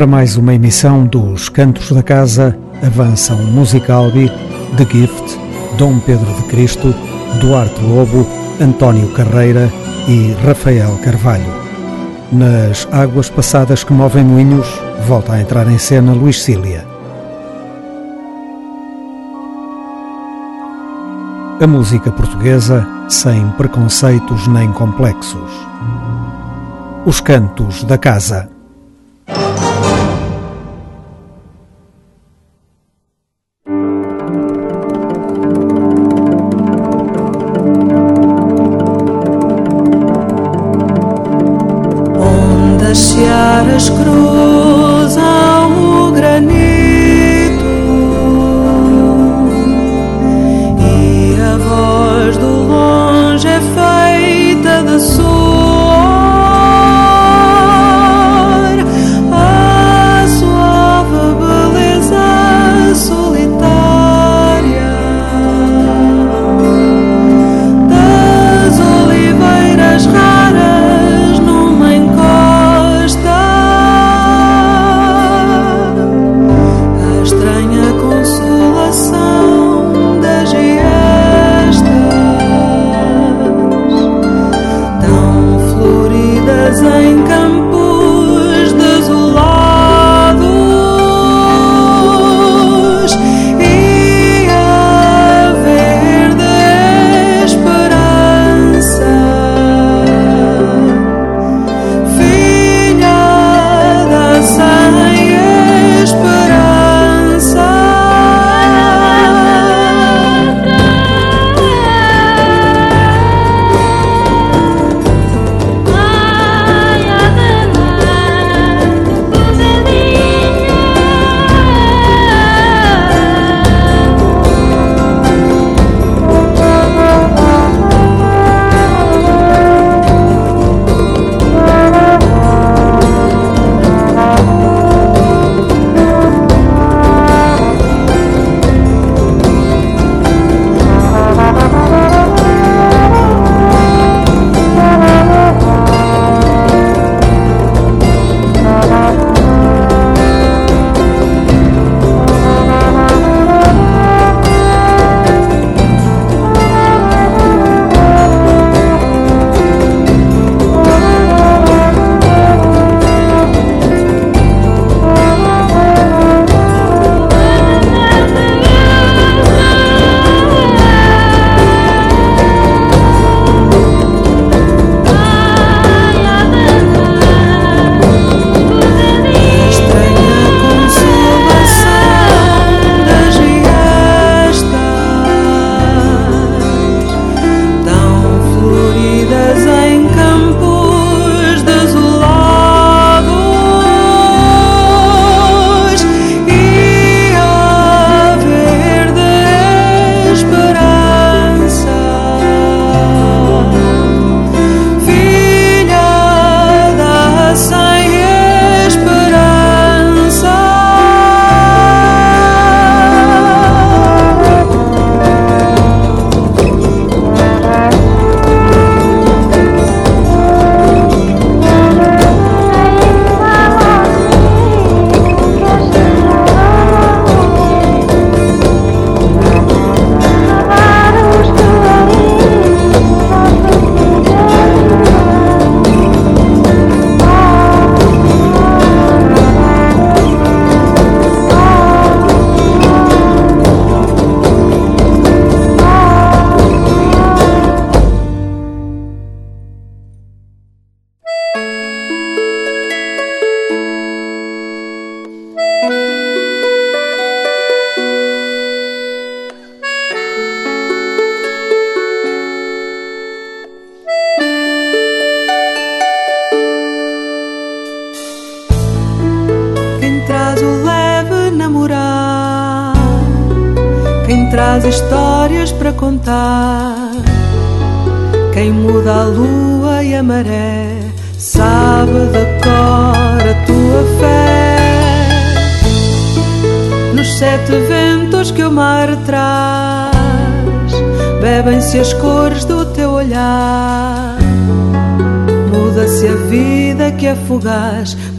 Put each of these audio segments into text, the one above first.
Para mais uma emissão dos Cantos da Casa, avançam Musicalbi, The Gift, Dom Pedro de Cristo, Duarte Lobo, António Carreira e Rafael Carvalho. Nas águas passadas que movem moinhos, volta a entrar em cena Luís Cília. A música portuguesa sem preconceitos nem complexos. Os Cantos da Casa.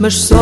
mas só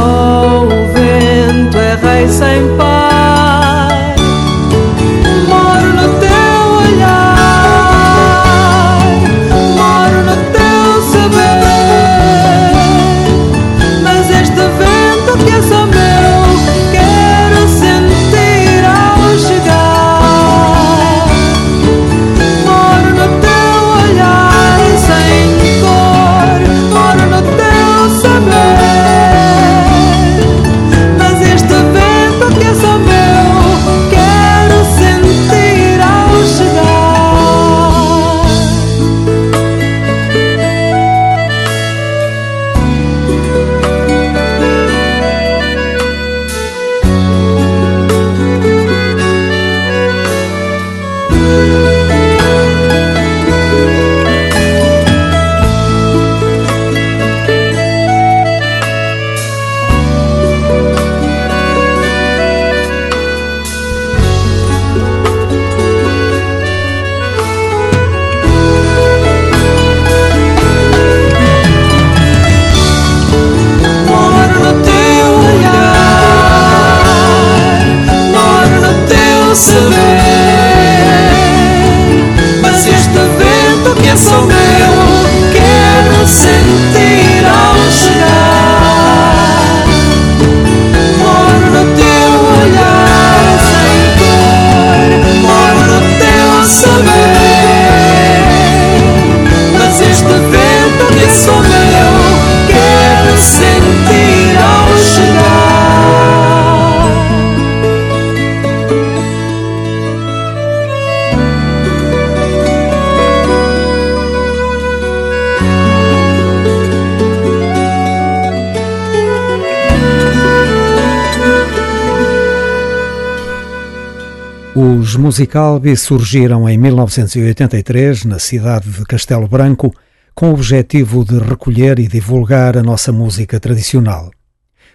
e Calbi surgiram em 1983 na cidade de Castelo Branco com o objetivo de recolher e divulgar a nossa música tradicional.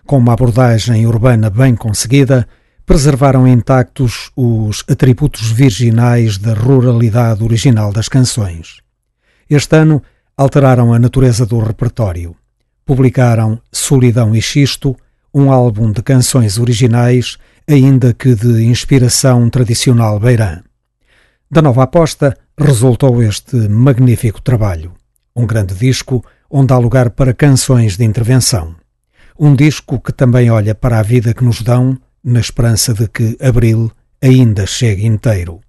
Com uma abordagem urbana bem conseguida, preservaram intactos os atributos virginais da ruralidade original das canções. Este ano alteraram a natureza do repertório. Publicaram Solidão e Xisto, um álbum de canções originais ainda que de inspiração tradicional beirã. Da nova aposta resultou este magnífico trabalho. Um grande disco onde há lugar para canções de intervenção. Um disco que também olha para a vida que nos dão, na esperança de que abril ainda chegue inteiro.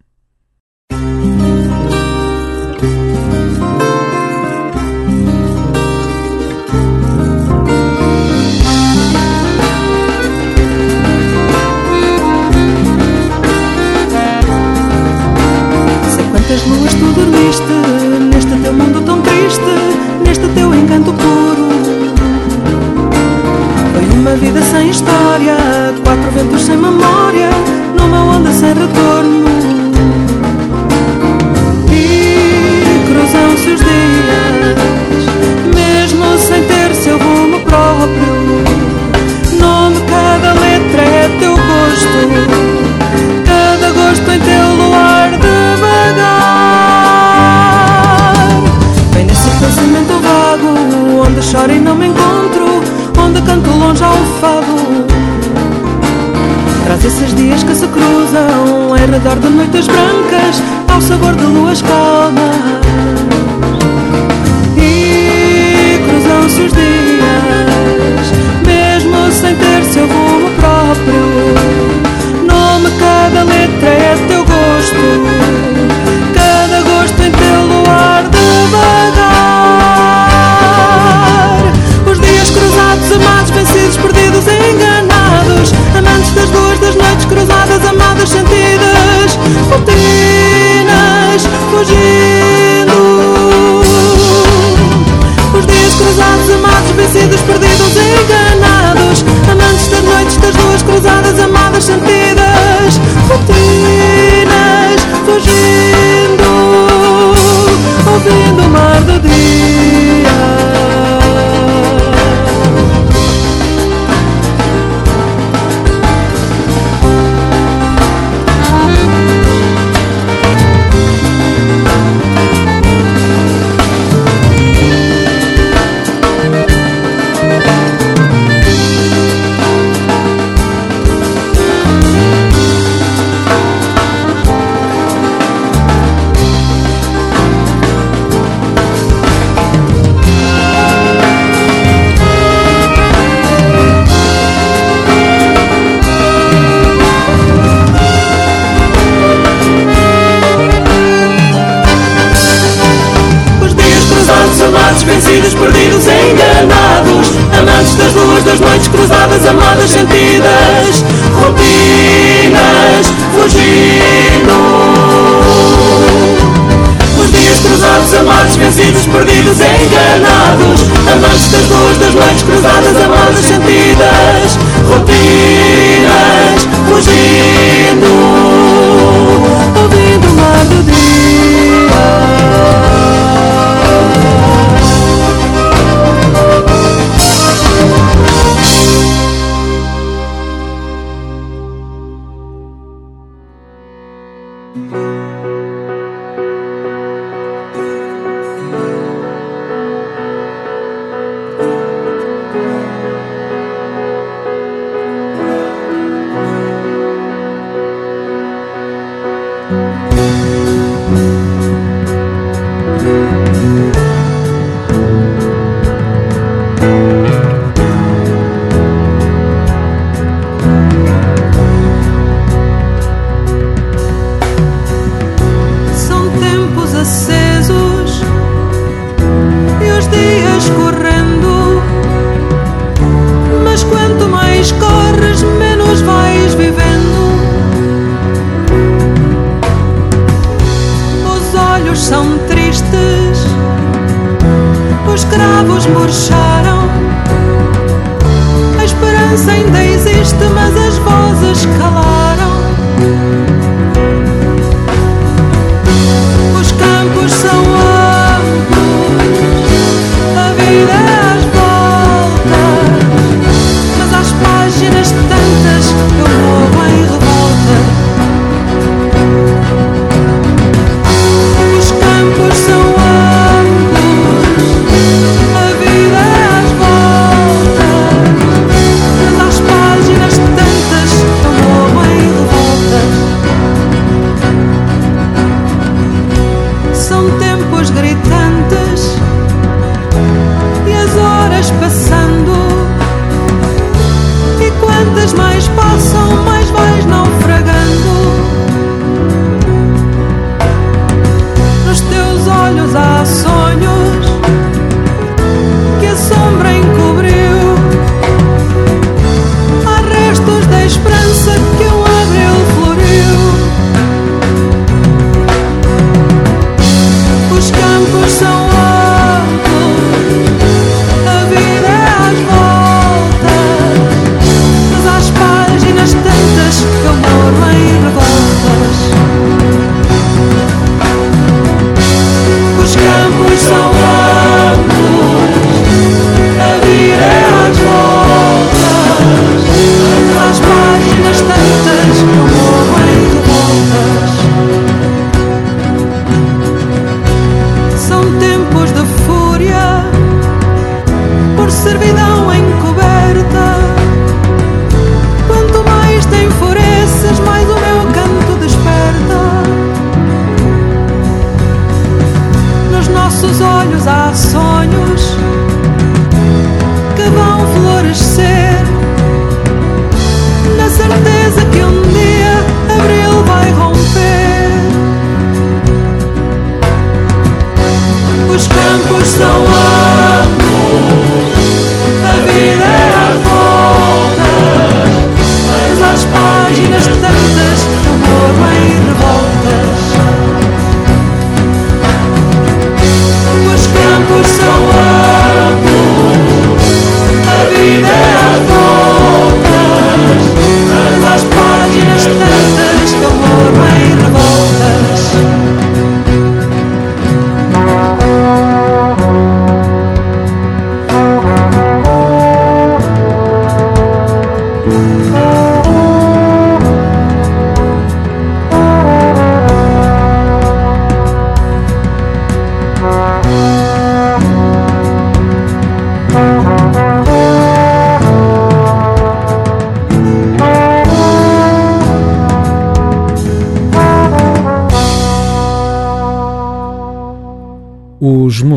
Enganados, amantes das duas das cruzadas, amadas sentidas, rotinas, fugindo.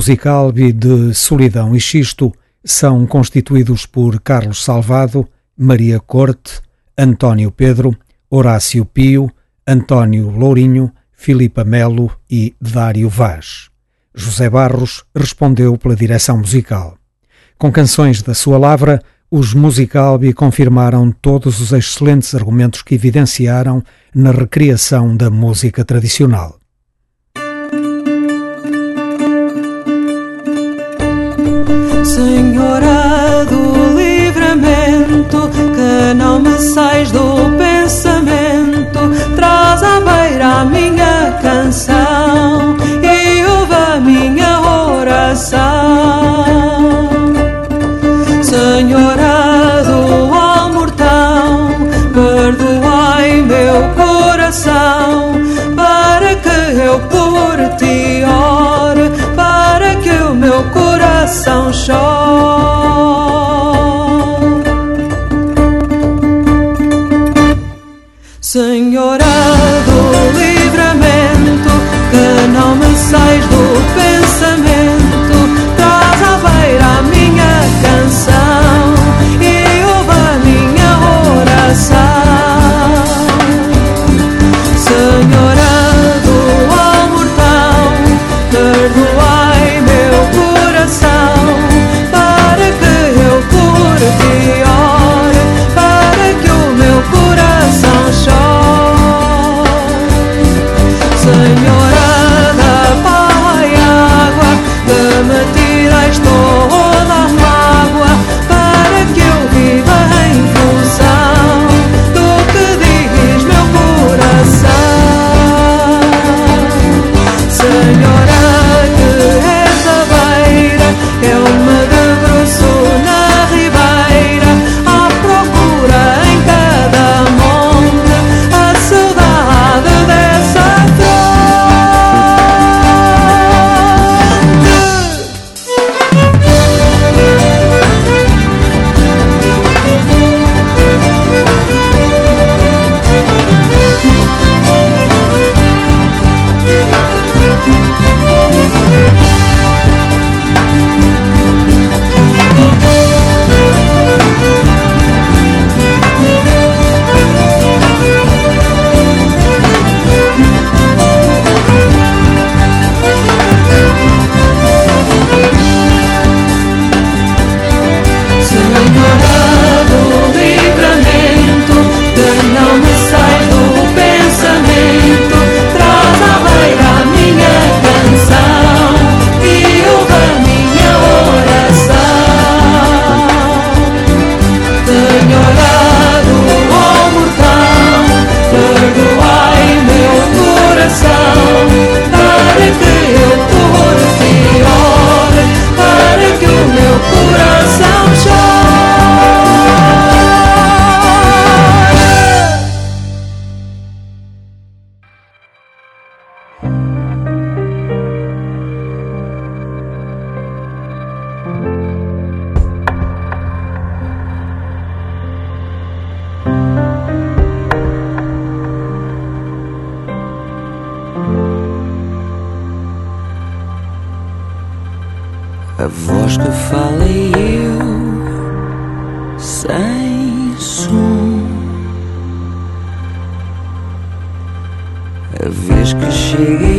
Musicalbi de Solidão e Xisto são constituídos por Carlos Salvado, Maria Corte, António Pedro, Horácio Pio, António Lourinho, Filipa Melo e Dário Vaz. José Barros respondeu pela direção musical. Com canções da sua lavra, os Musicalbi confirmaram todos os excelentes argumentos que evidenciaram na recriação da música tradicional. Senhora do livramento, que não me sais do pensamento, traz à beira a minha canção. coração chora. Senhora do livramento, que não me sai. voz que falei eu sem som. A vez que cheguei.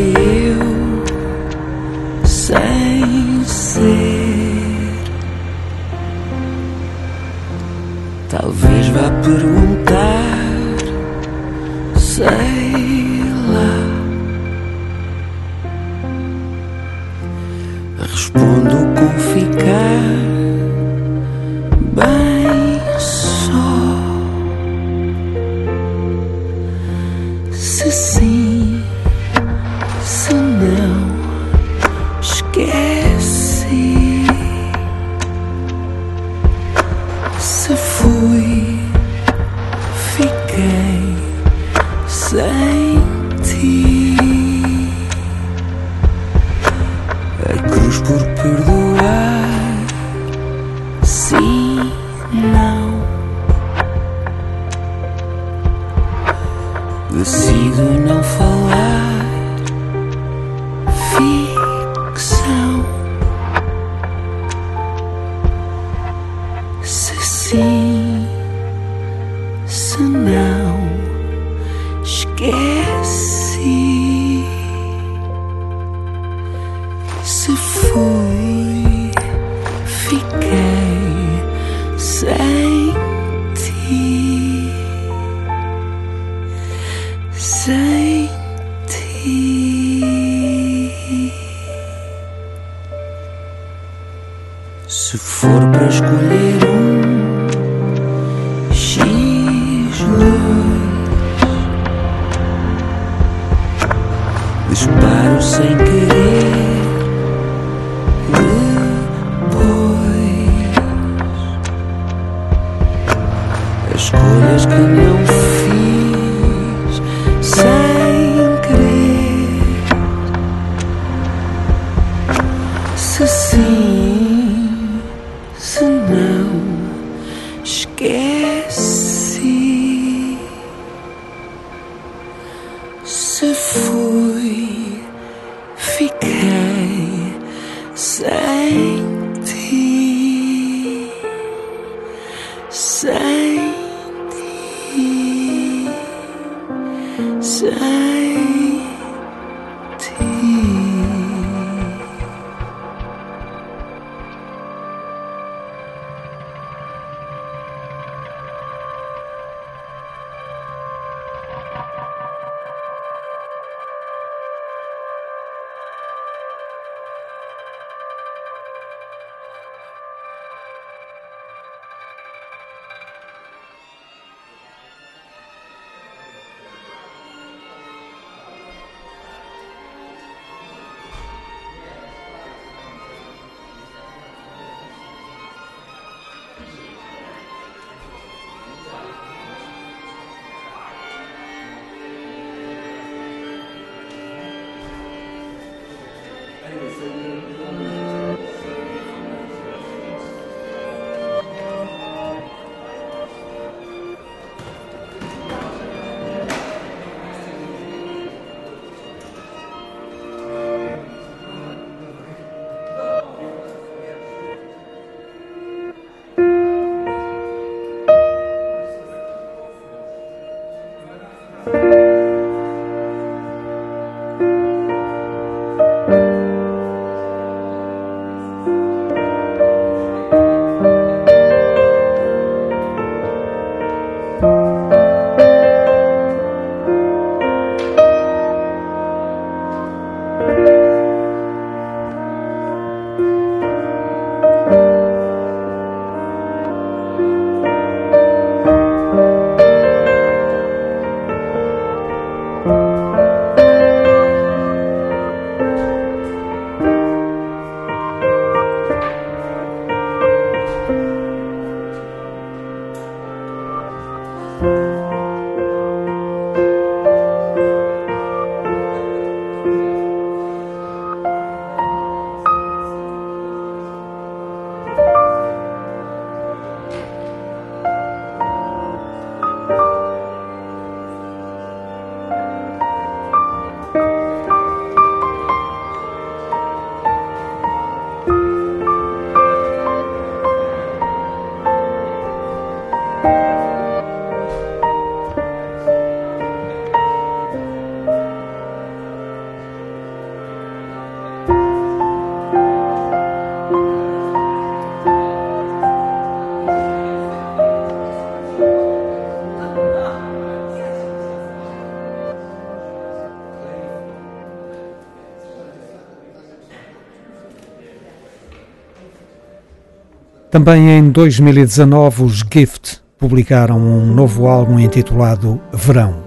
Também em 2019, os Gift publicaram um novo álbum intitulado Verão.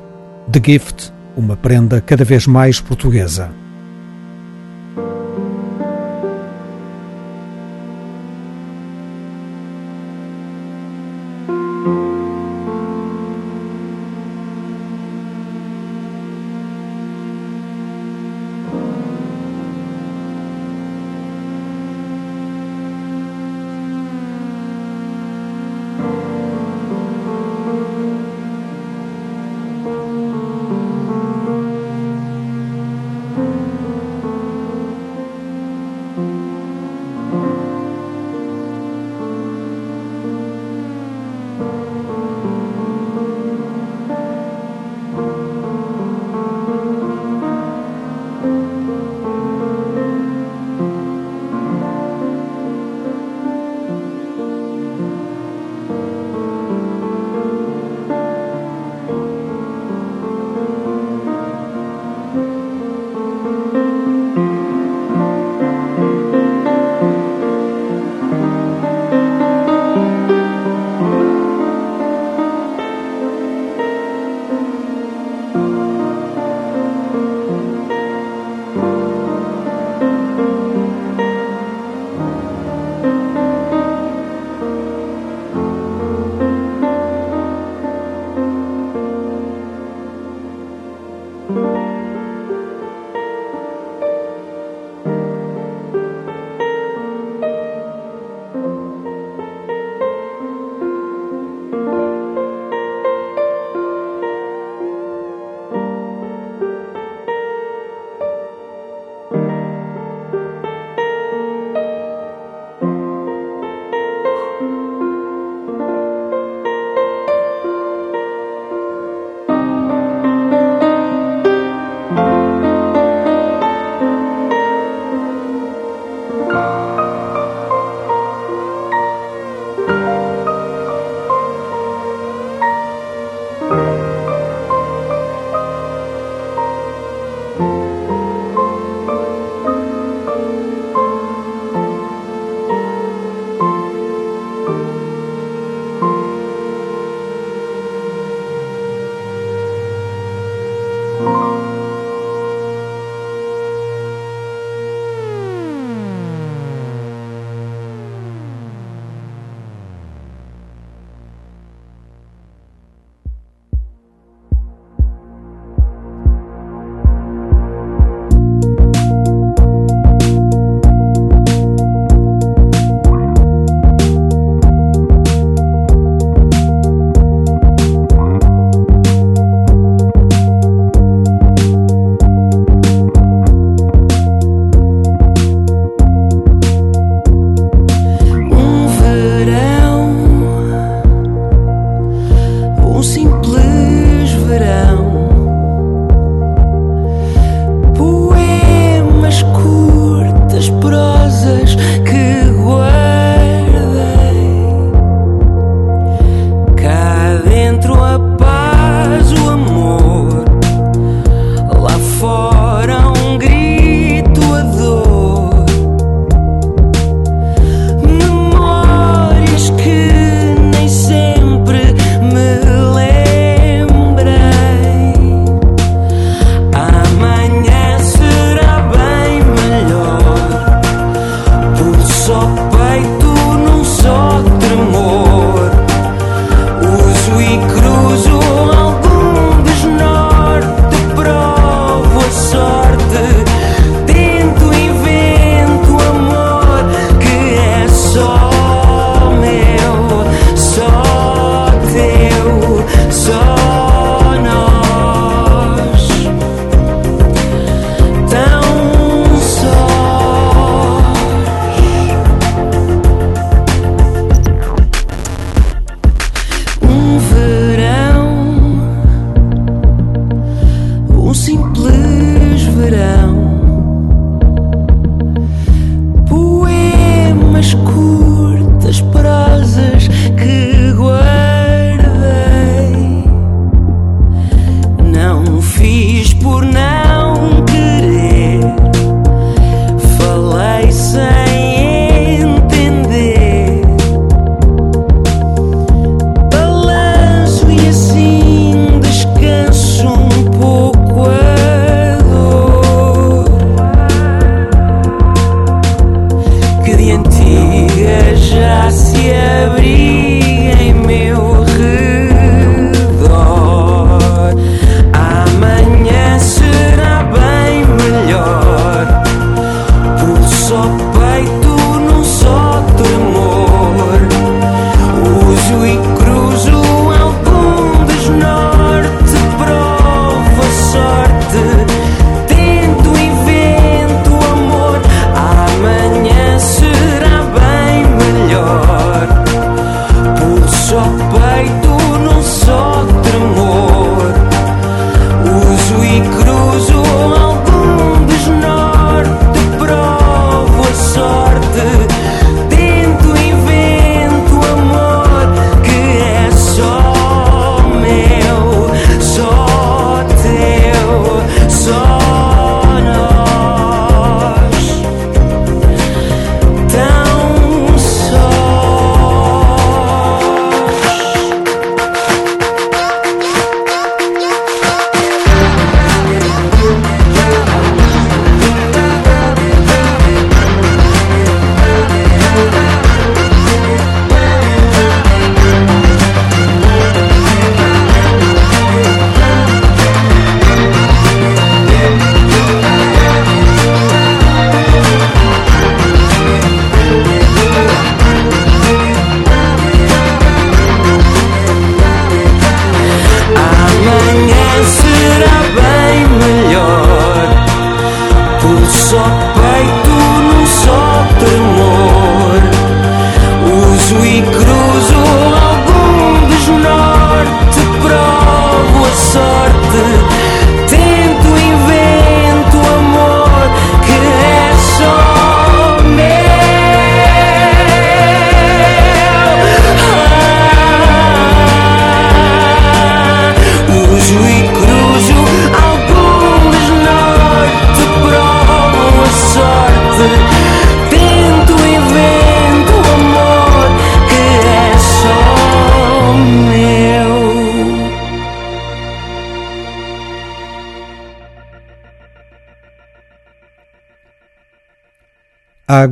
The Gift, uma prenda cada vez mais portuguesa.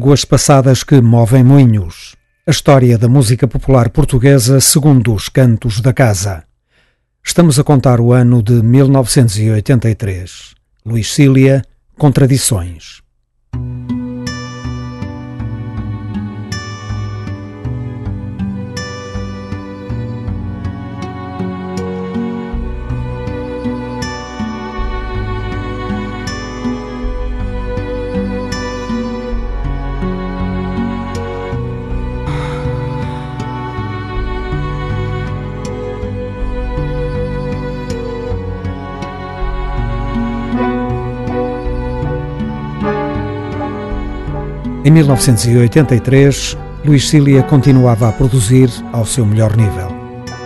Águas passadas que movem moinhos. A história da música popular portuguesa segundo os cantos da casa. Estamos a contar o ano de 1983. Luís Cília, Contradições. Em 1983, Luís Cília continuava a produzir ao seu melhor nível.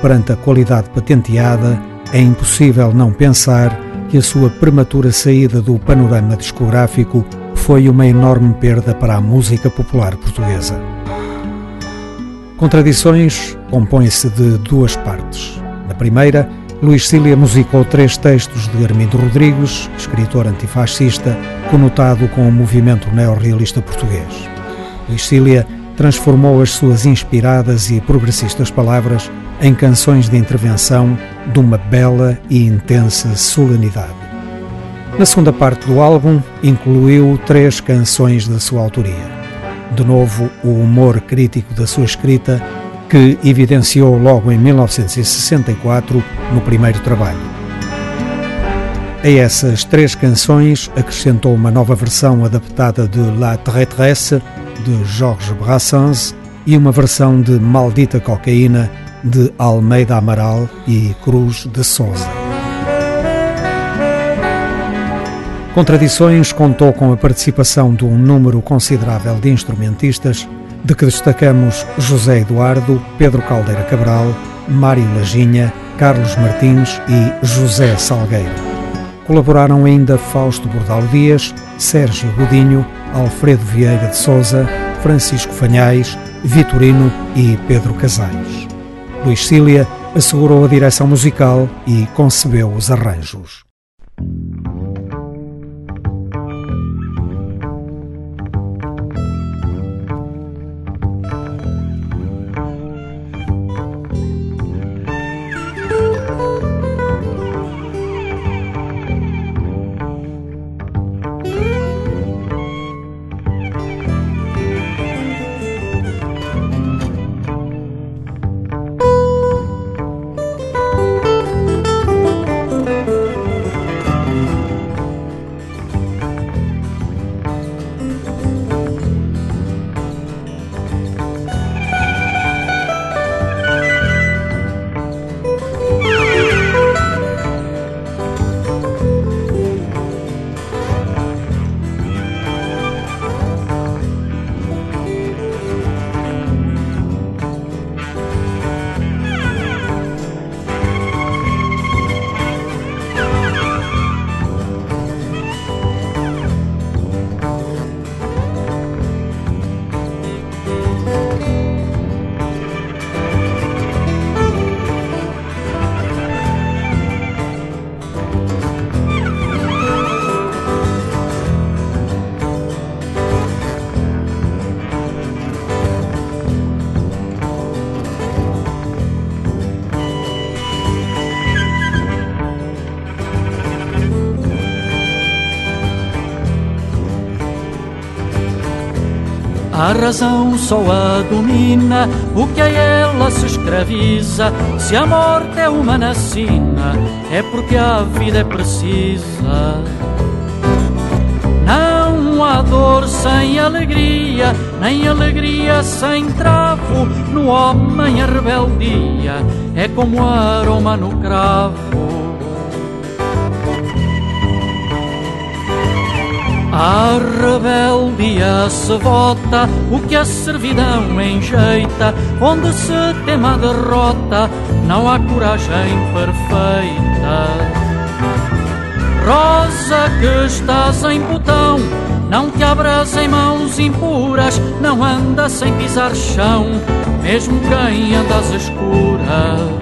Perante a qualidade patenteada, é impossível não pensar que a sua prematura saída do panorama discográfico foi uma enorme perda para a música popular portuguesa. Contradições compõe-se de duas partes. Na primeira, Luís Cília musicou três textos de Armindo Rodrigues, escritor antifascista, conotado com o movimento neorrealista português. Luís Cília transformou as suas inspiradas e progressistas palavras em canções de intervenção de uma bela e intensa solenidade. Na segunda parte do álbum, incluiu três canções da sua autoria. De novo, o humor crítico da sua escrita que evidenciou logo em 1964 no primeiro trabalho. A essas três canções acrescentou uma nova versão adaptada de La Traîtresse de Georges Brassens e uma versão de Maldita Cocaína de Almeida Amaral e Cruz de Souza. Contradições contou com a participação de um número considerável de instrumentistas de que destacamos José Eduardo, Pedro Caldeira Cabral, Mário Laginha, Carlos Martins e José Salgueiro. Colaboraram ainda Fausto Bordal Dias, Sérgio Godinho, Alfredo Vieira de Souza, Francisco Fanhais, Vitorino e Pedro Casais. Luís Cília assegurou a direção musical e concebeu os arranjos. A razão só a domina, o que a ela se escraviza. Se a morte é uma nacina, é porque a vida é precisa. Não há dor sem alegria, nem alegria sem travo. No homem a rebeldia é como aroma no cravo. À rebeldia se vota o que a servidão enjeita, onde se tema a derrota, não há coragem perfeita. Rosa que estás em botão, não te abras em mãos impuras, não anda sem pisar chão, mesmo quem anda às escuras.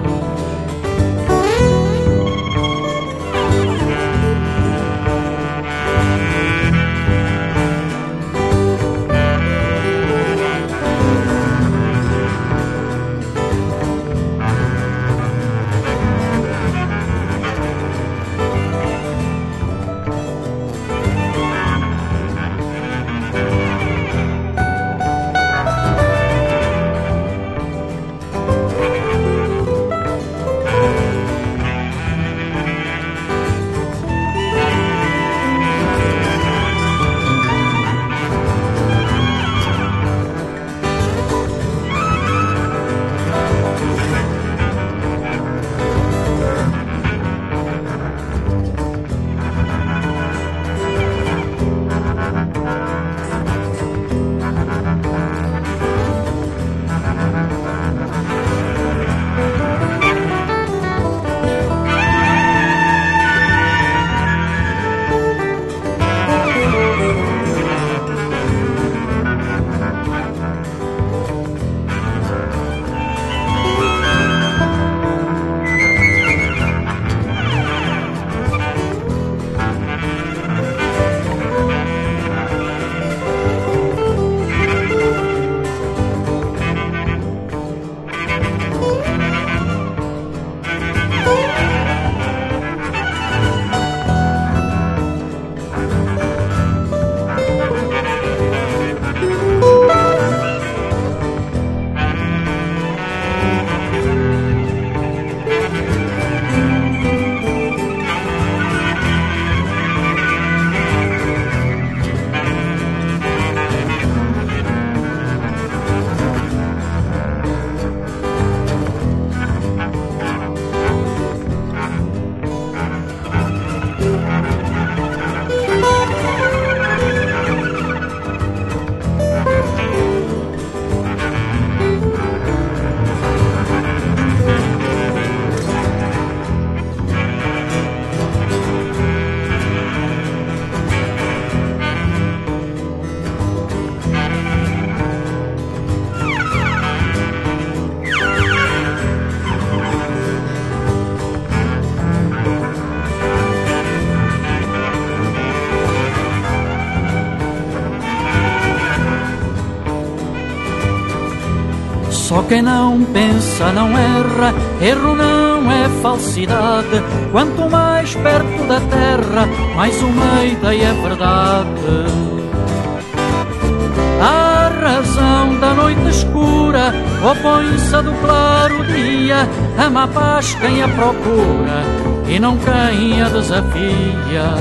Quem não pensa não erra, erro não é falsidade. Quanto mais perto da terra, mais uma ideia é verdade. A razão da noite escura opõe-se a do claro dia, ama a paz quem a procura e não quem a desafia.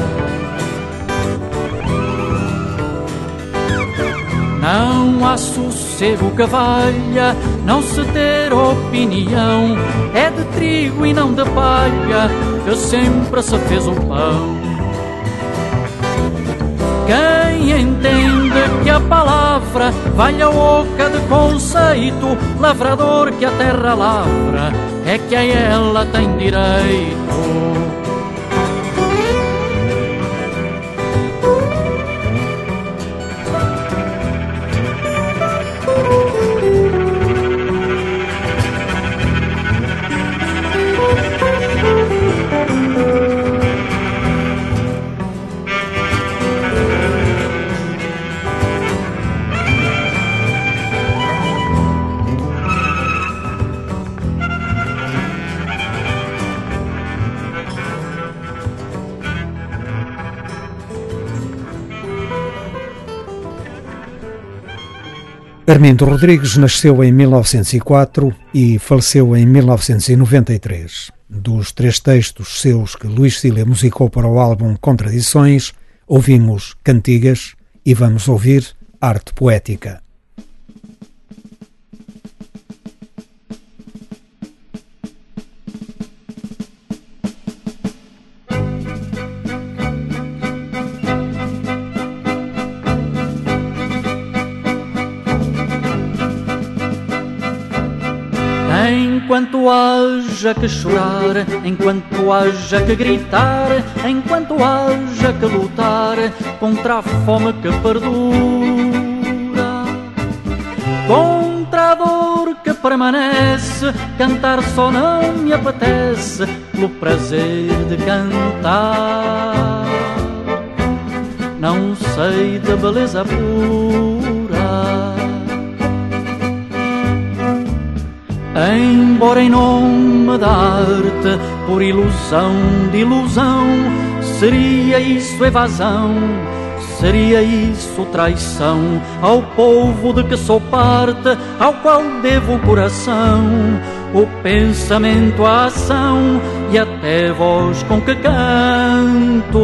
Não há sossego que valha, não se ter opinião. É de trigo e não de palha que sempre se fez o pão. Quem entende que a palavra valha oca de conceito, lavrador que a terra lavra, é que a ela tem direito. Armindo Rodrigues nasceu em 1904 e faleceu em 1993. Dos três textos seus que Luís Cília musicou para o álbum Contradições, ouvimos Cantigas e vamos ouvir Arte Poética. Enquanto haja que chorar, enquanto haja que gritar, enquanto haja que lutar contra a fome que perdura, contra a dor que permanece, cantar só não me apetece, pelo prazer de cantar. Não sei de beleza pura Embora em nome da arte, por ilusão de ilusão, seria isso evasão, seria isso traição ao povo de que sou parte, ao qual devo o coração, o pensamento, a ação e até voz com que canto.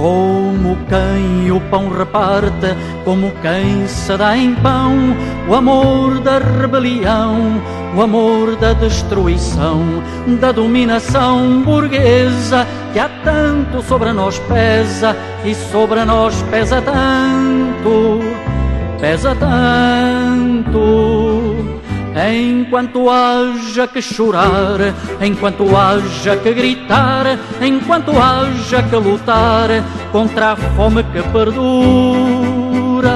Como quem o pão reparte, como quem se dá em pão, o amor da rebelião, o amor da destruição, da dominação burguesa, que há tanto sobre nós pesa e sobre nós pesa tanto, pesa tanto. Enquanto haja que chorar, enquanto haja que gritar, enquanto haja que lutar contra a fome que perdura,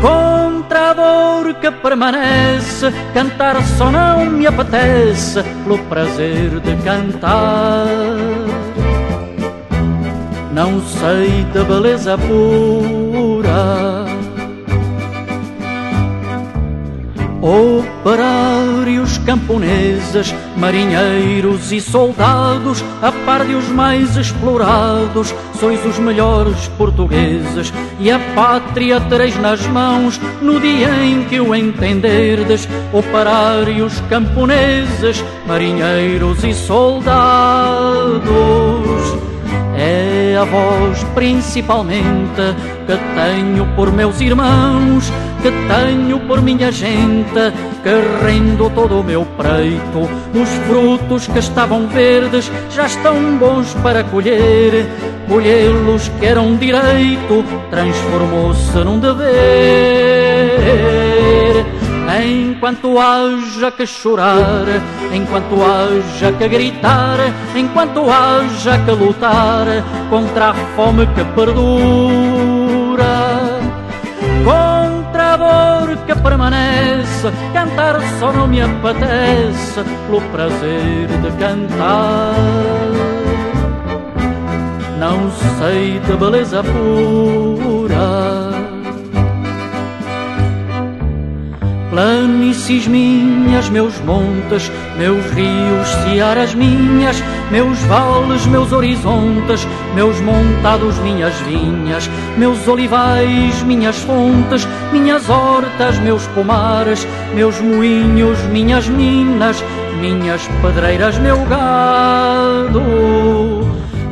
contra a dor que permanece, cantar só não me apetece, pelo prazer de cantar. Não sei de beleza pura Operários, camponeses, marinheiros e soldados, a par de os mais explorados, sois os melhores portugueses, e a pátria tereis nas mãos no dia em que o entenderdes. Operários, camponeses, marinheiros e soldados. É a voz principalmente que tenho por meus irmãos, que tenho por minha gente, que rendo todo o meu preito. Os frutos que estavam verdes já estão bons para colher. Colhê-los que era um direito, transformou-se num dever. Enquanto haja que chorar, enquanto haja que gritar, enquanto haja que lutar contra a fome que perdura, que permanece, cantar só não me apetece, pelo prazer de cantar. Não sei de beleza pura Planícies minhas, meus montes, meus rios, searas minhas, meus vales, meus horizontes, meus montados, minhas vinhas, meus olivais, minhas fontes, minhas hortas, meus pomares, meus moinhos, minhas minas, minhas pedreiras, meu gado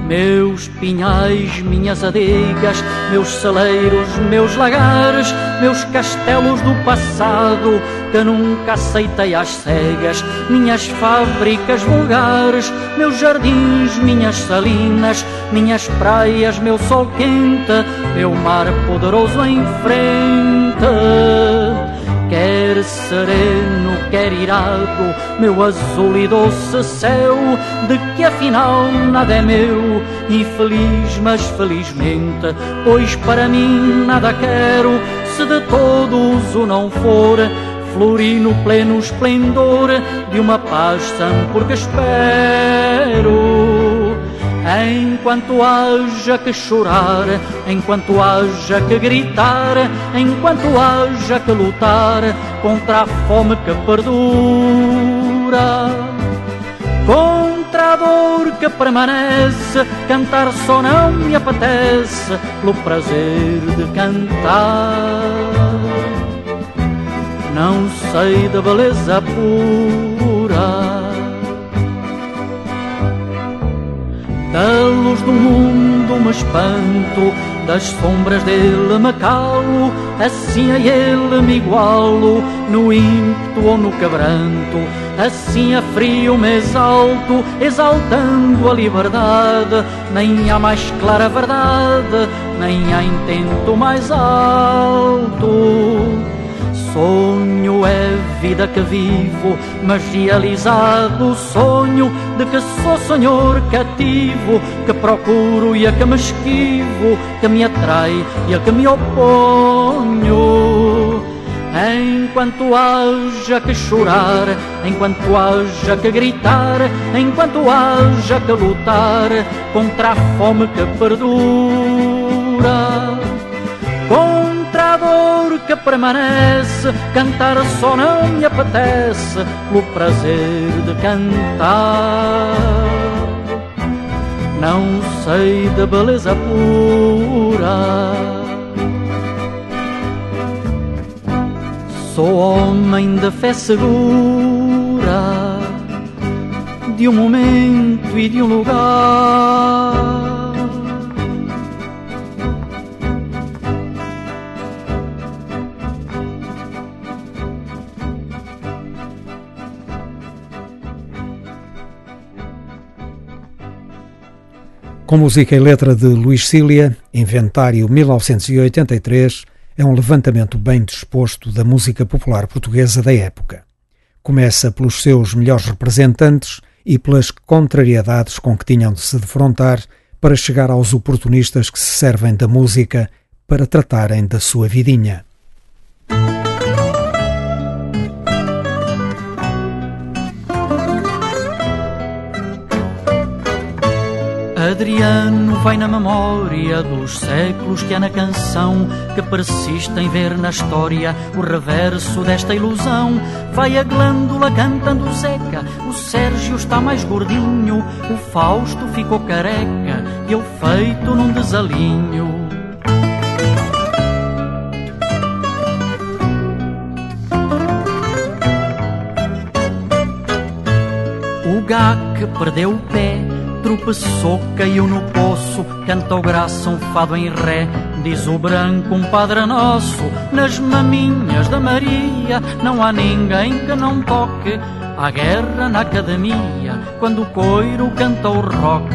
meus pinhais, minhas adegas, meus celeiros, meus lagares, meus castelos do passado que nunca aceitei às cegas, minhas fábricas vulgares, meus jardins, minhas salinas, minhas praias, meu sol quente, meu mar poderoso em frente. Quer sereno, quer irado, meu azul e doce céu, de que afinal nada é meu, e feliz, mas felizmente, pois para mim nada quero, se de todos o não for, florir no pleno esplendor de uma paz sã, porque espero. Enquanto haja que chorar, enquanto haja que gritar, enquanto haja que lutar contra a fome que perdura, contra a dor que permanece, cantar só não me apetece, pelo prazer de cantar. Não sei da beleza pura Da luz do mundo me espanto, das sombras dele me calo, assim a ele me igualo, no ímpeto ou no quebranto, assim a frio me exalto, exaltando a liberdade, nem há mais clara verdade, nem há intento mais alto. Sonho é vida que vivo, mas realizado o sonho de que sou senhor cativo, que procuro e a que me esquivo, que me atrai e a que me oponho. Enquanto haja que chorar, enquanto haja que gritar, enquanto haja que lutar contra a fome que perdura dor que permanece, cantar só não me apetece, pelo prazer de cantar. Não sei de beleza pura. Sou homem de fé segura, de um momento e de um lugar Com música e letra de Luís Cília, Inventário 1983, é um levantamento bem disposto da música popular portuguesa da época. Começa pelos seus melhores representantes e pelas contrariedades com que tinham de se defrontar para chegar aos oportunistas que se servem da música para tratarem da sua vidinha. Adriano vai na memória dos séculos que há na canção que persiste em ver na história o reverso desta ilusão. Vai a glândula cantando Zeca, o Sérgio está mais gordinho, o Fausto ficou careca e eu feito num desalinho. O que perdeu o pé tropeçou, caiu no poço, canta o graça um fado em ré, diz o branco um padre nosso, nas maminhas da Maria, não há ninguém que não toque, a guerra na academia, quando o coiro canta o rock.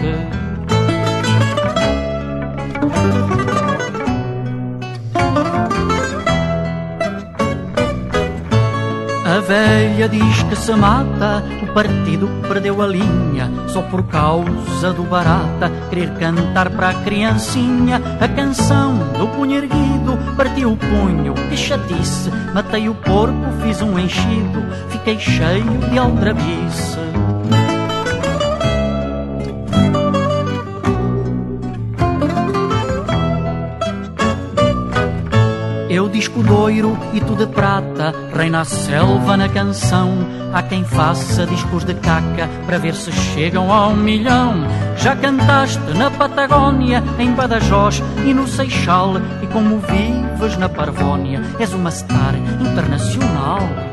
Velha diz que se mata, o partido perdeu a linha, só por causa do barata, querer cantar para a criancinha a canção do punho erguido, partiu o punho, que chatice, matei o porco, fiz um enchido, fiquei cheio de aldrabice. Disco loiro e tu de prata, reina a selva na canção. Há quem faça discos de caca para ver se chegam a um milhão. Já cantaste na Patagónia, em Badajoz e no Seixal, e como vives na Parvónia, és uma star internacional.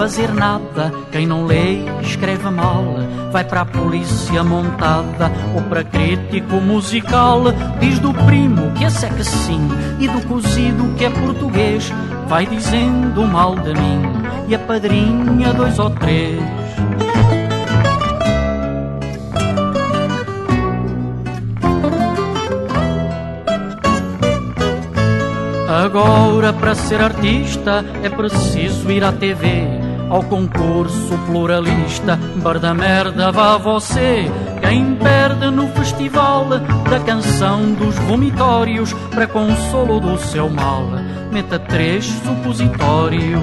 Fazer nada, quem não lê, escreve mal, vai para a polícia montada ou para crítico musical. Diz do primo que esse é que sim, e do cozido que é português, vai dizendo mal de mim, e a padrinha dois ou três. Agora, para ser artista, é preciso ir à TV, ao concurso pluralista. Barda merda, vá você, quem perde no festival da canção dos vomitórios, para consolo do seu mal, meta três supositórios.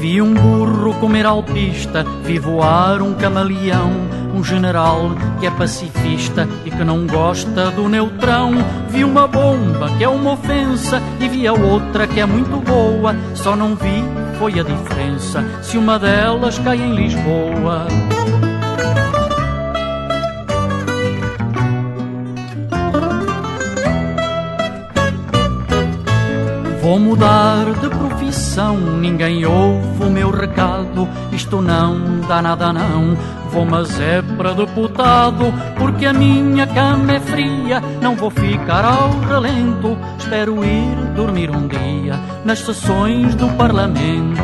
Vi um burro comer alpista, vi voar um camaleão, um general que é pacifista e que não gosta do neutrão. Vi uma bomba que é uma ofensa e vi a outra que é muito boa, só não vi foi a diferença se uma delas cai em Lisboa. Vou mudar de profissão, ninguém ouve o meu recado. Isto não dá nada, não. Vou, mas é para deputado, porque a minha cama é fria. Não vou ficar ao relento. Espero ir dormir um dia nas sessões do Parlamento.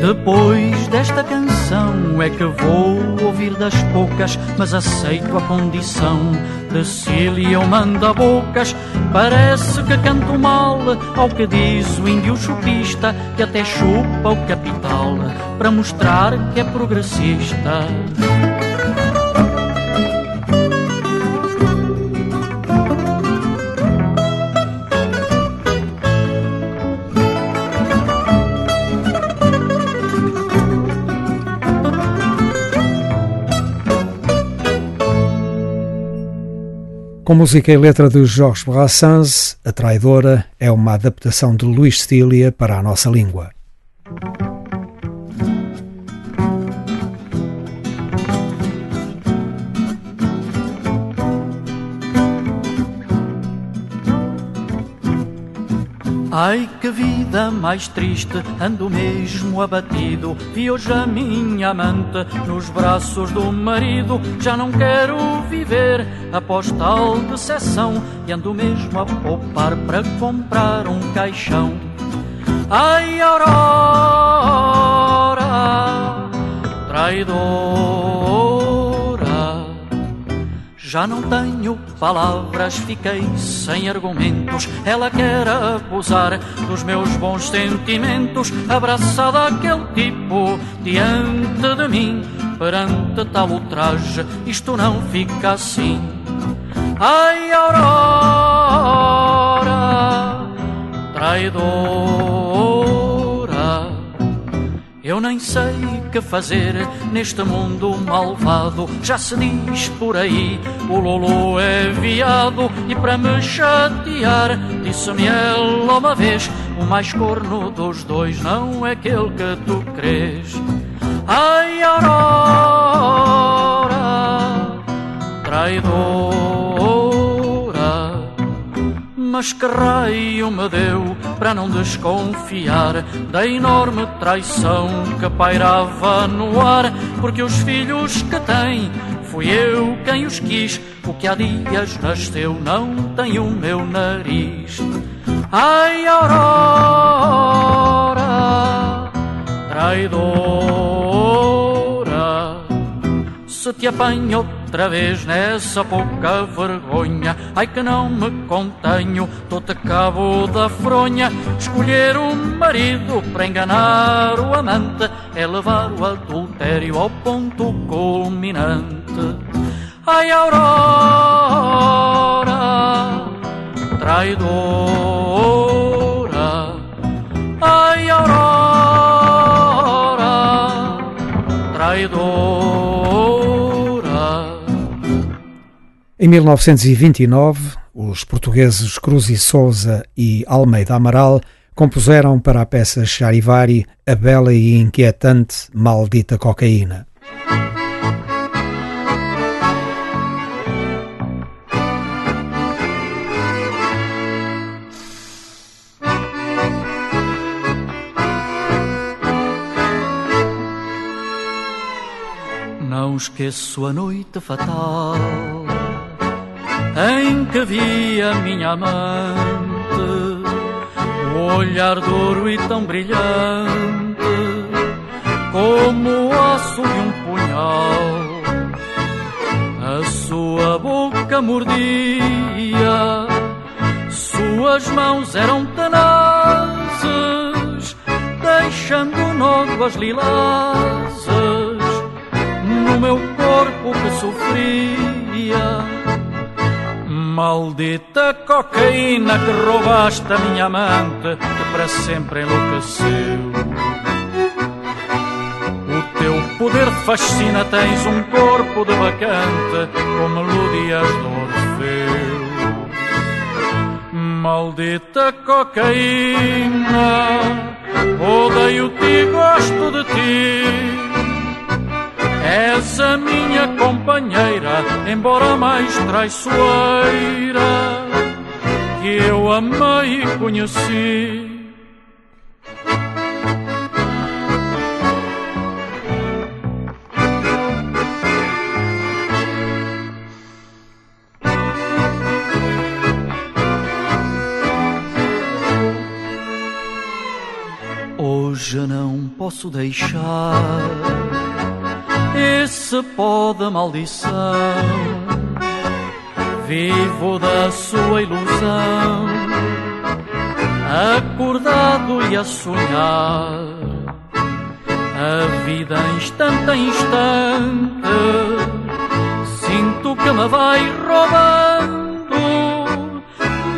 Depois desta canção é que vou ouvir das poucas, mas aceito a condição de Cília ou manda bocas. Parece que canto mal ao que diz o índio chupista, que até chupa o capital para mostrar que é progressista. Com música e letra de Georges Brassens, A Traidora é uma adaptação de Luís Stília para a nossa língua. Ai que vida mais triste, ando mesmo abatido. Vi hoje a minha amante nos braços do marido. Já não quero viver após tal decepção. E ando mesmo a poupar para comprar um caixão. Ai, Aurora, traidora, Já não tenho palavras, fiquei sem argumentos. Ela quer abusar dos meus bons sentimentos, abraçada aquele tipo diante de mim. Perante tal ultraje, isto não fica assim. Ai, Aurora, traidor. Eu nem sei que fazer neste mundo malvado. Já se diz por aí, o Lolo é viado. E para me chatear, disse-me ela uma vez: O mais corno dos dois não é aquele que tu crês. Ai, Aurora, traidor mas que raio me deu para não desconfiar da enorme traição que pairava no ar, porque os filhos que tem fui eu quem os quis. O que há dias nasceu não tem o meu nariz. Ai, Aurora, traidora, se te apanho outra vez nessa pouca vergonha. Ai que não me contenho, dou-te cabo da fronha. Escolher um marido para enganar o amante é levar o adultério ao ponto culminante. Ai, Aurora, Em 1929, os portugueses Cruz e Souza e Almeida Amaral compuseram para a peça Charivari a bela e inquietante Maldita Cocaína. Não esqueço a noite fatal em que vi a minha amante, o olhar duro e tão brilhante, como o aço de um punhal. A sua boca mordia, suas mãos eram tenazes, deixando nódoas lilazes no meu corpo que sofria Maldita cocaína que roubaste a minha amante, que para sempre enlouqueceu. O teu poder fascina, tens um corpo de bacante, com melodias do Orfeu. Maldita cocaína, odeio-te e gosto de ti. És a minha companheira, embora mais traiçoeira, que eu amei e conheci. Hoje não posso deixar esse pó da maldição. Vivo da sua ilusão, acordado e a sonhar. A vida instante a instante, sinto que me vai roubando,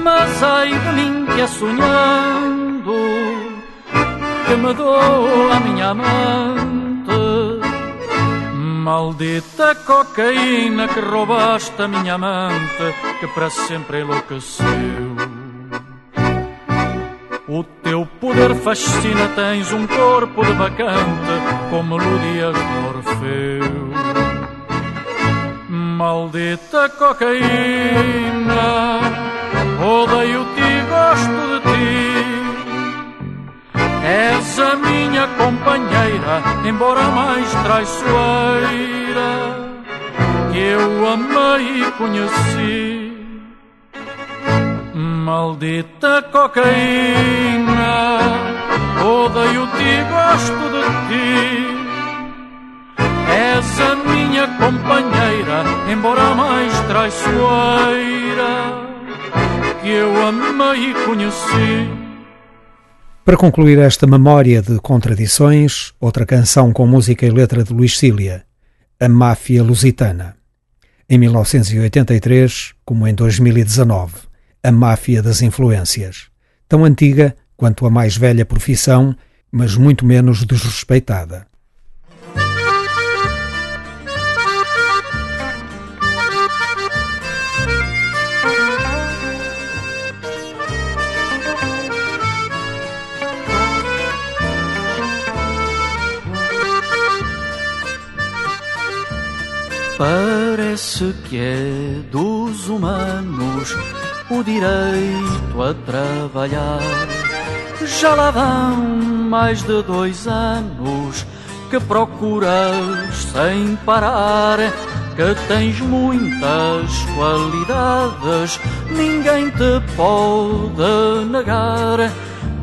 mas ai de mim que é sonhando, que me dou a minha amante Maldita cocaína que roubaste a minha amante, que para sempre enlouqueceu. O teu poder fascina, tens um corpo de bacante, com melodias do Orfeu. Maldita cocaína, odeio-te e gosto de ti. És a minha companheira, embora mais traiçoeira, que eu amei e conheci. Maldita cocaína, odeio-te gosto de ti. És a minha companheira, embora mais traiçoeira, que eu amei e conheci. Para concluir esta memória de contradições, outra canção com música e letra de Luís Cília, A Máfia Lusitana. Em 1983, como em 2019, A Máfia das Influências. Tão antiga quanto a mais velha profissão, mas muito menos desrespeitada. Parece que é dos humanos o direito a trabalhar. Já lá vão mais de dois anos que procuras sem parar. Que tens muitas qualidades, ninguém te pode negar.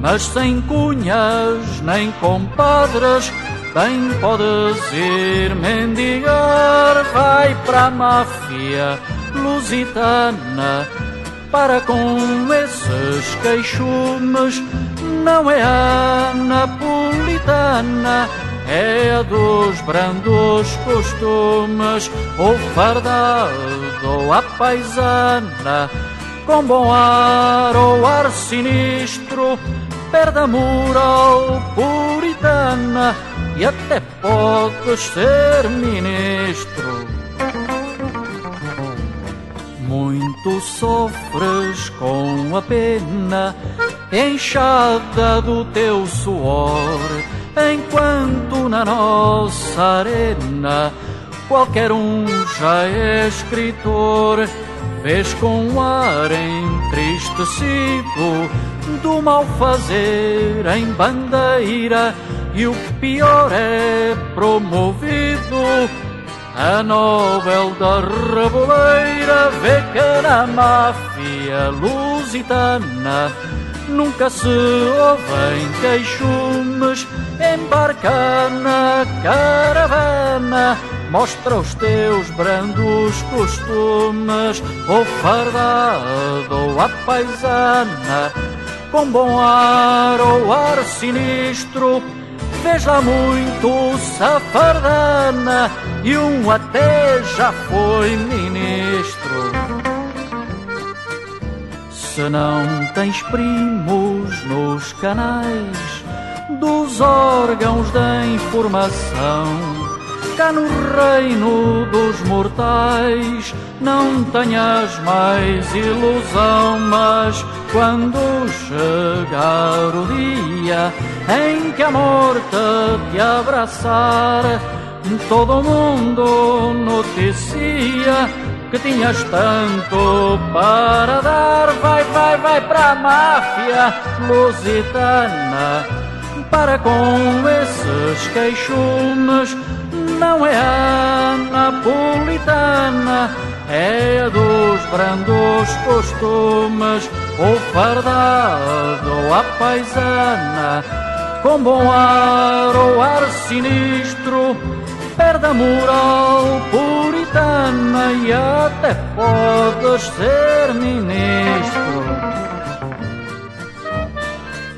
Mas sem cunhas nem compadres Bem podes ir mendigar, vai para máfia lusitana. Para com esses queixumes, não é a napolitana, é a dos brandos costumes, ou fardado a paisana, com bom ar ou ar sinistro, perde moral puritana e até podes ser ministro. Muito sofres com a pena enxada do teu suor, enquanto na nossa arena qualquer um já é escritor. Vês com um ar entristecido do mal fazer em bandeira e o pior é promovido. A Nobel da Reboleira vê que na máfia lusitana nunca se ouvem queixumes. Embarca na caravana, mostra os teus brandos costumes, ou fardado ou a paisana, com bom ar ou ar sinistro Veja muito safardana e um até já foi ministro. Se não tens primos nos canais dos órgãos da informação, cá no reino dos mortais não tenhas mais ilusão, mas quando chegar o dia em que a morte te abraçar, todo mundo noticia que tinhas tanto para dar. Vai, vai, vai para a máfia lusitana, para com esses queixumes. Não é a napolitana, é a dos brandos costumes, ou fardado ou a paisana com bom ar ou ar sinistro, perde a moral puritana e até podes ser ministro.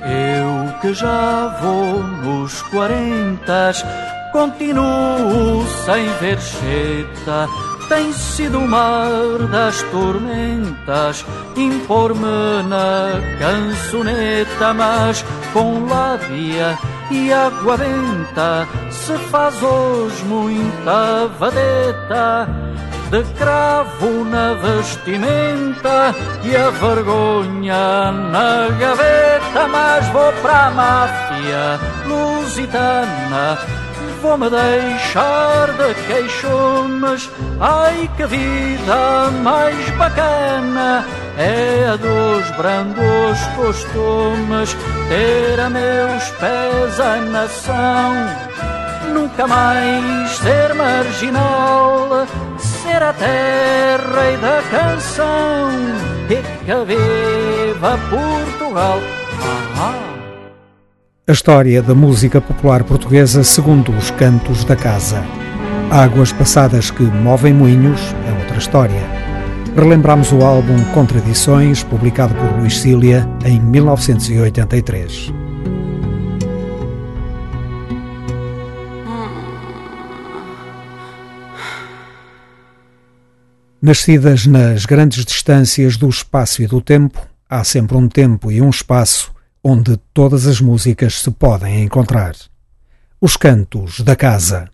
Eu que já vou nos quarentas, continuo sem ver cheta. Tem sido o mar das tormentas. Impor-me na cançoneta, mas com lábia e água benta se faz hoje muita vadeta de cravo na vestimenta e a vergonha na gaveta, mas vou para a máfia lusitana vou-me deixar de queixumes. Ai que vida mais bacana é a dos brandos costumes. Ter a meus pés a nação, nunca mais ser marginal. A terra e da canção e que viva Portugal. Ah, ah. A história da música popular portuguesa segundo os cantos da casa. Águas passadas que movem moinhos é outra história. Relembramos o álbum Contradições, publicado por Luís Cília em 1983. Nascidas nas grandes distâncias do espaço e do tempo, há sempre um tempo e um espaço onde todas as músicas se podem encontrar. Os Cantos da Casa.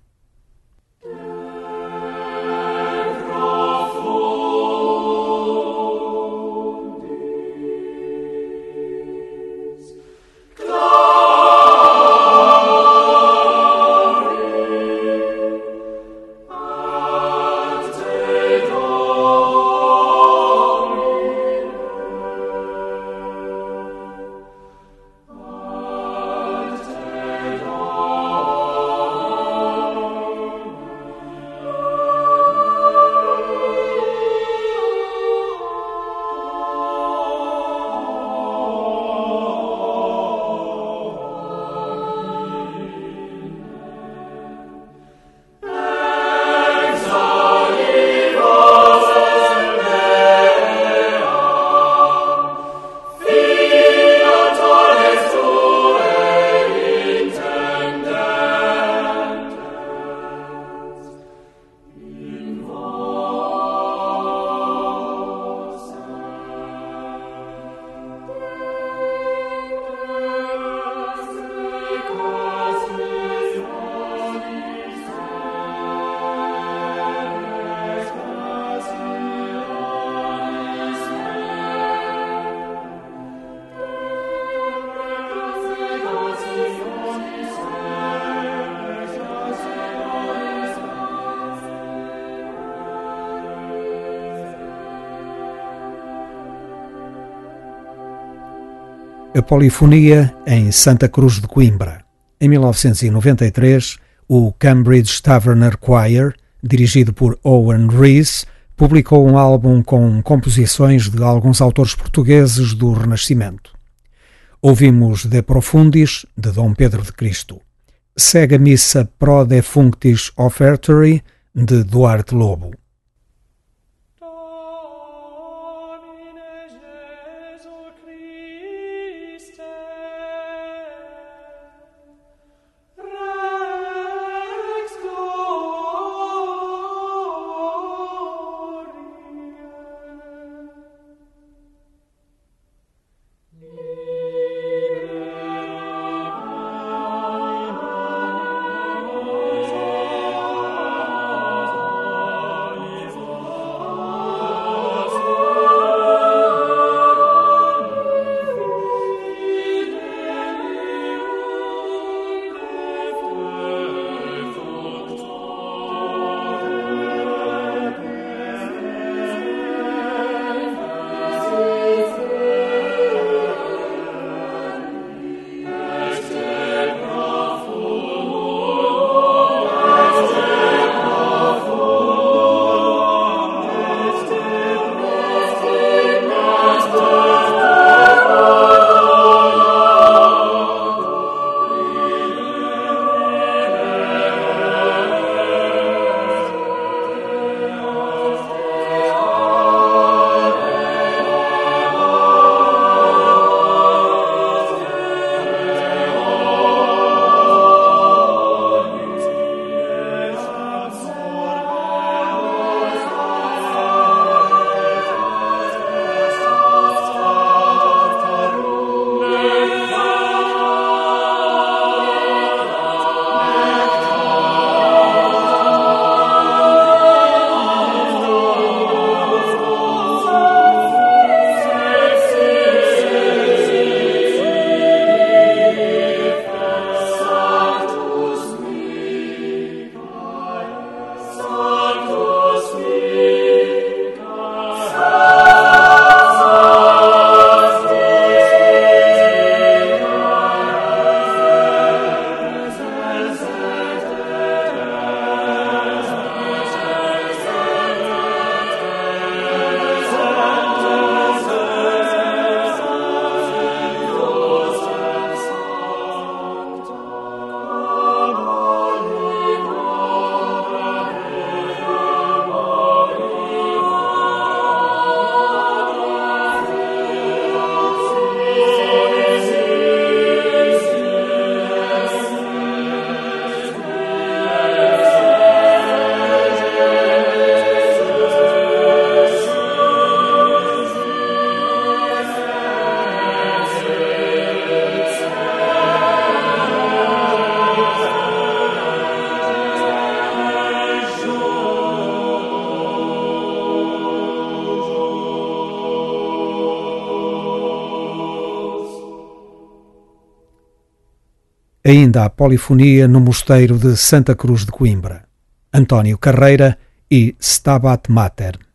Polifonia em Santa Cruz de Coimbra. Em 1993, o Cambridge Taverner Choir, dirigido por Owen Rees, publicou um álbum com composições de alguns autores portugueses do Renascimento. Ouvimos De Profundis, de Dom Pedro de Cristo. Segue a missa Pro Defunctis Offertory, de Duarte Lobo. Ainda polifonia no Mosteiro de Santa Cruz de Coimbra. António Carreira e Stabat Mater.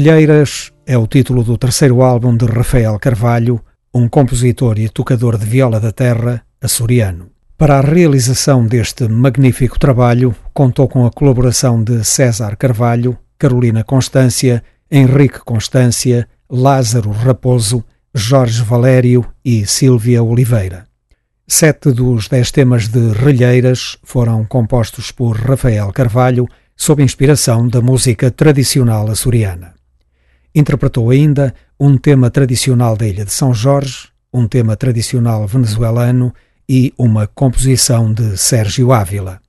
Relheiras é o título do terceiro álbum de Rafael Carvalho, um compositor e tocador de viola da terra açoriano. Para a realização deste magnífico trabalho, contou com a colaboração de César Carvalho, Carolina Constância, Henrique Constância, Lázaro Raposo, Jorge Valério e Silvia Oliveira. Sete dos dez temas de Relheiras foram compostos por Rafael Carvalho, sob inspiração da música tradicional açoriana. Interpretou ainda um tema tradicional da Ilha de São Jorge, um tema tradicional venezuelano e uma composição de Sérgio Ávila.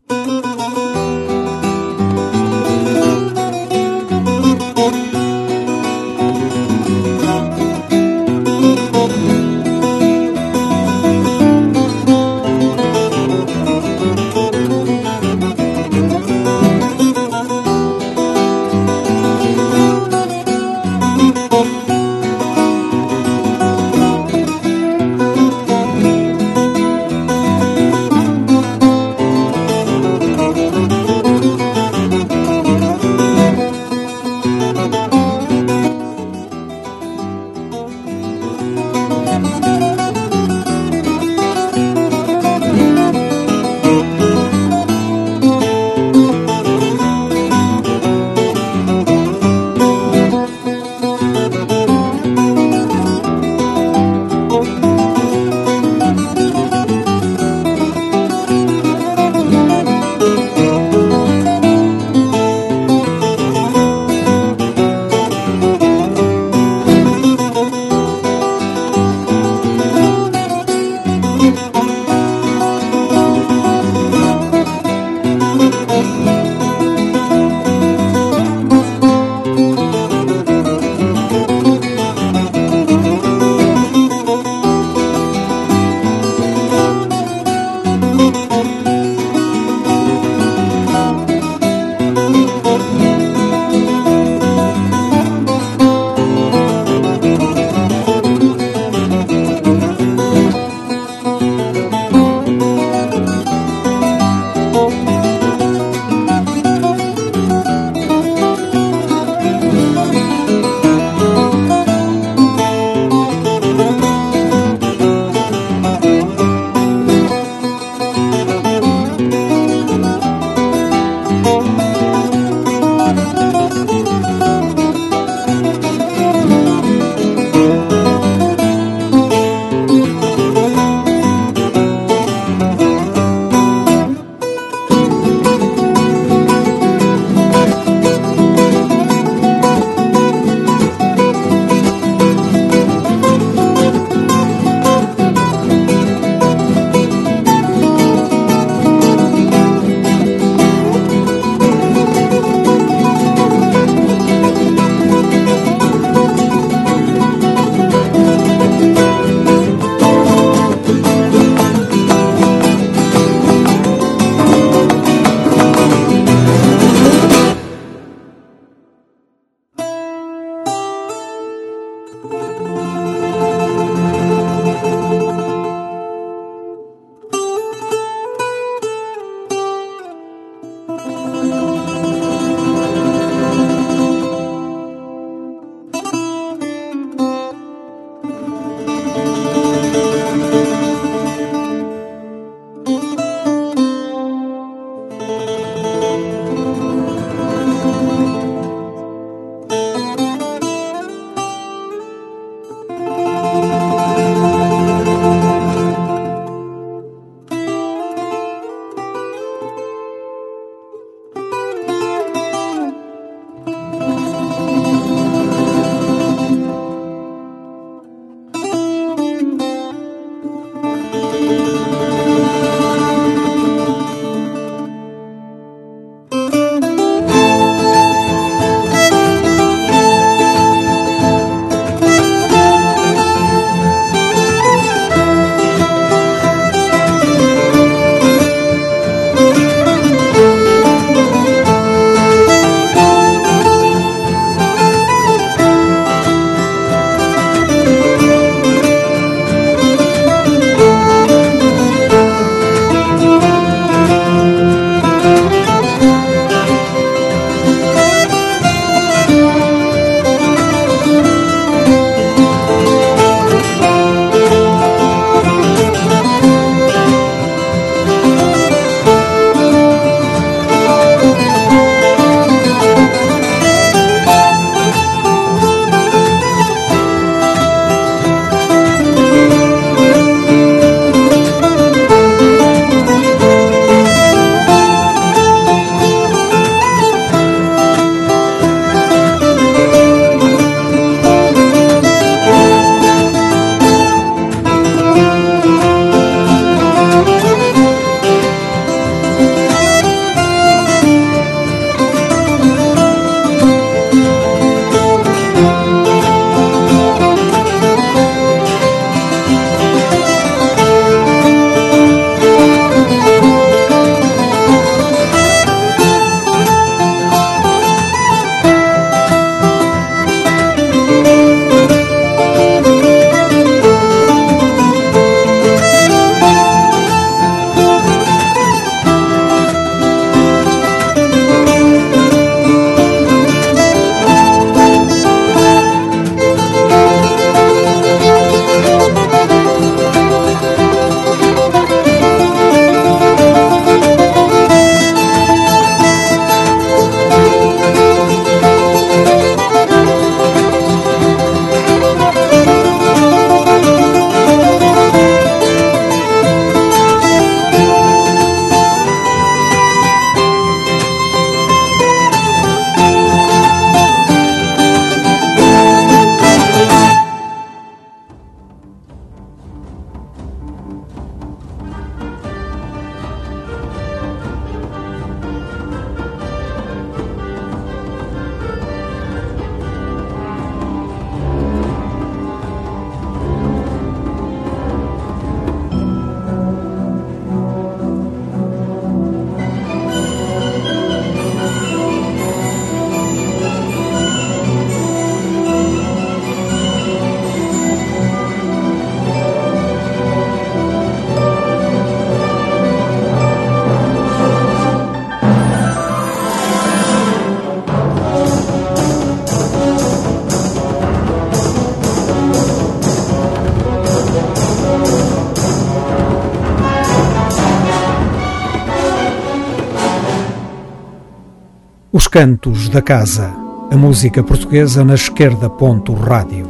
Cantos da Casa, a música portuguesa na esquerda. Ponto Rádio.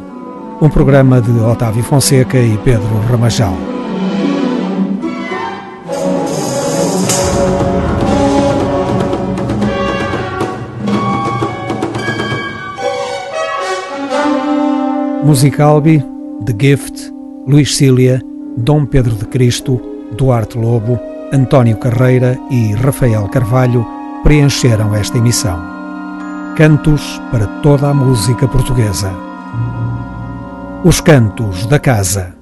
Um programa de Otávio Fonseca e Pedro Ramajal. Musicalbi, The Gift, Luís Cília, Dom Pedro de Cristo, Duarte Lobo, António Carreira e Rafael Carvalho preencheram esta emissão. Cantos para toda a música portuguesa. Os Cantos da Casa.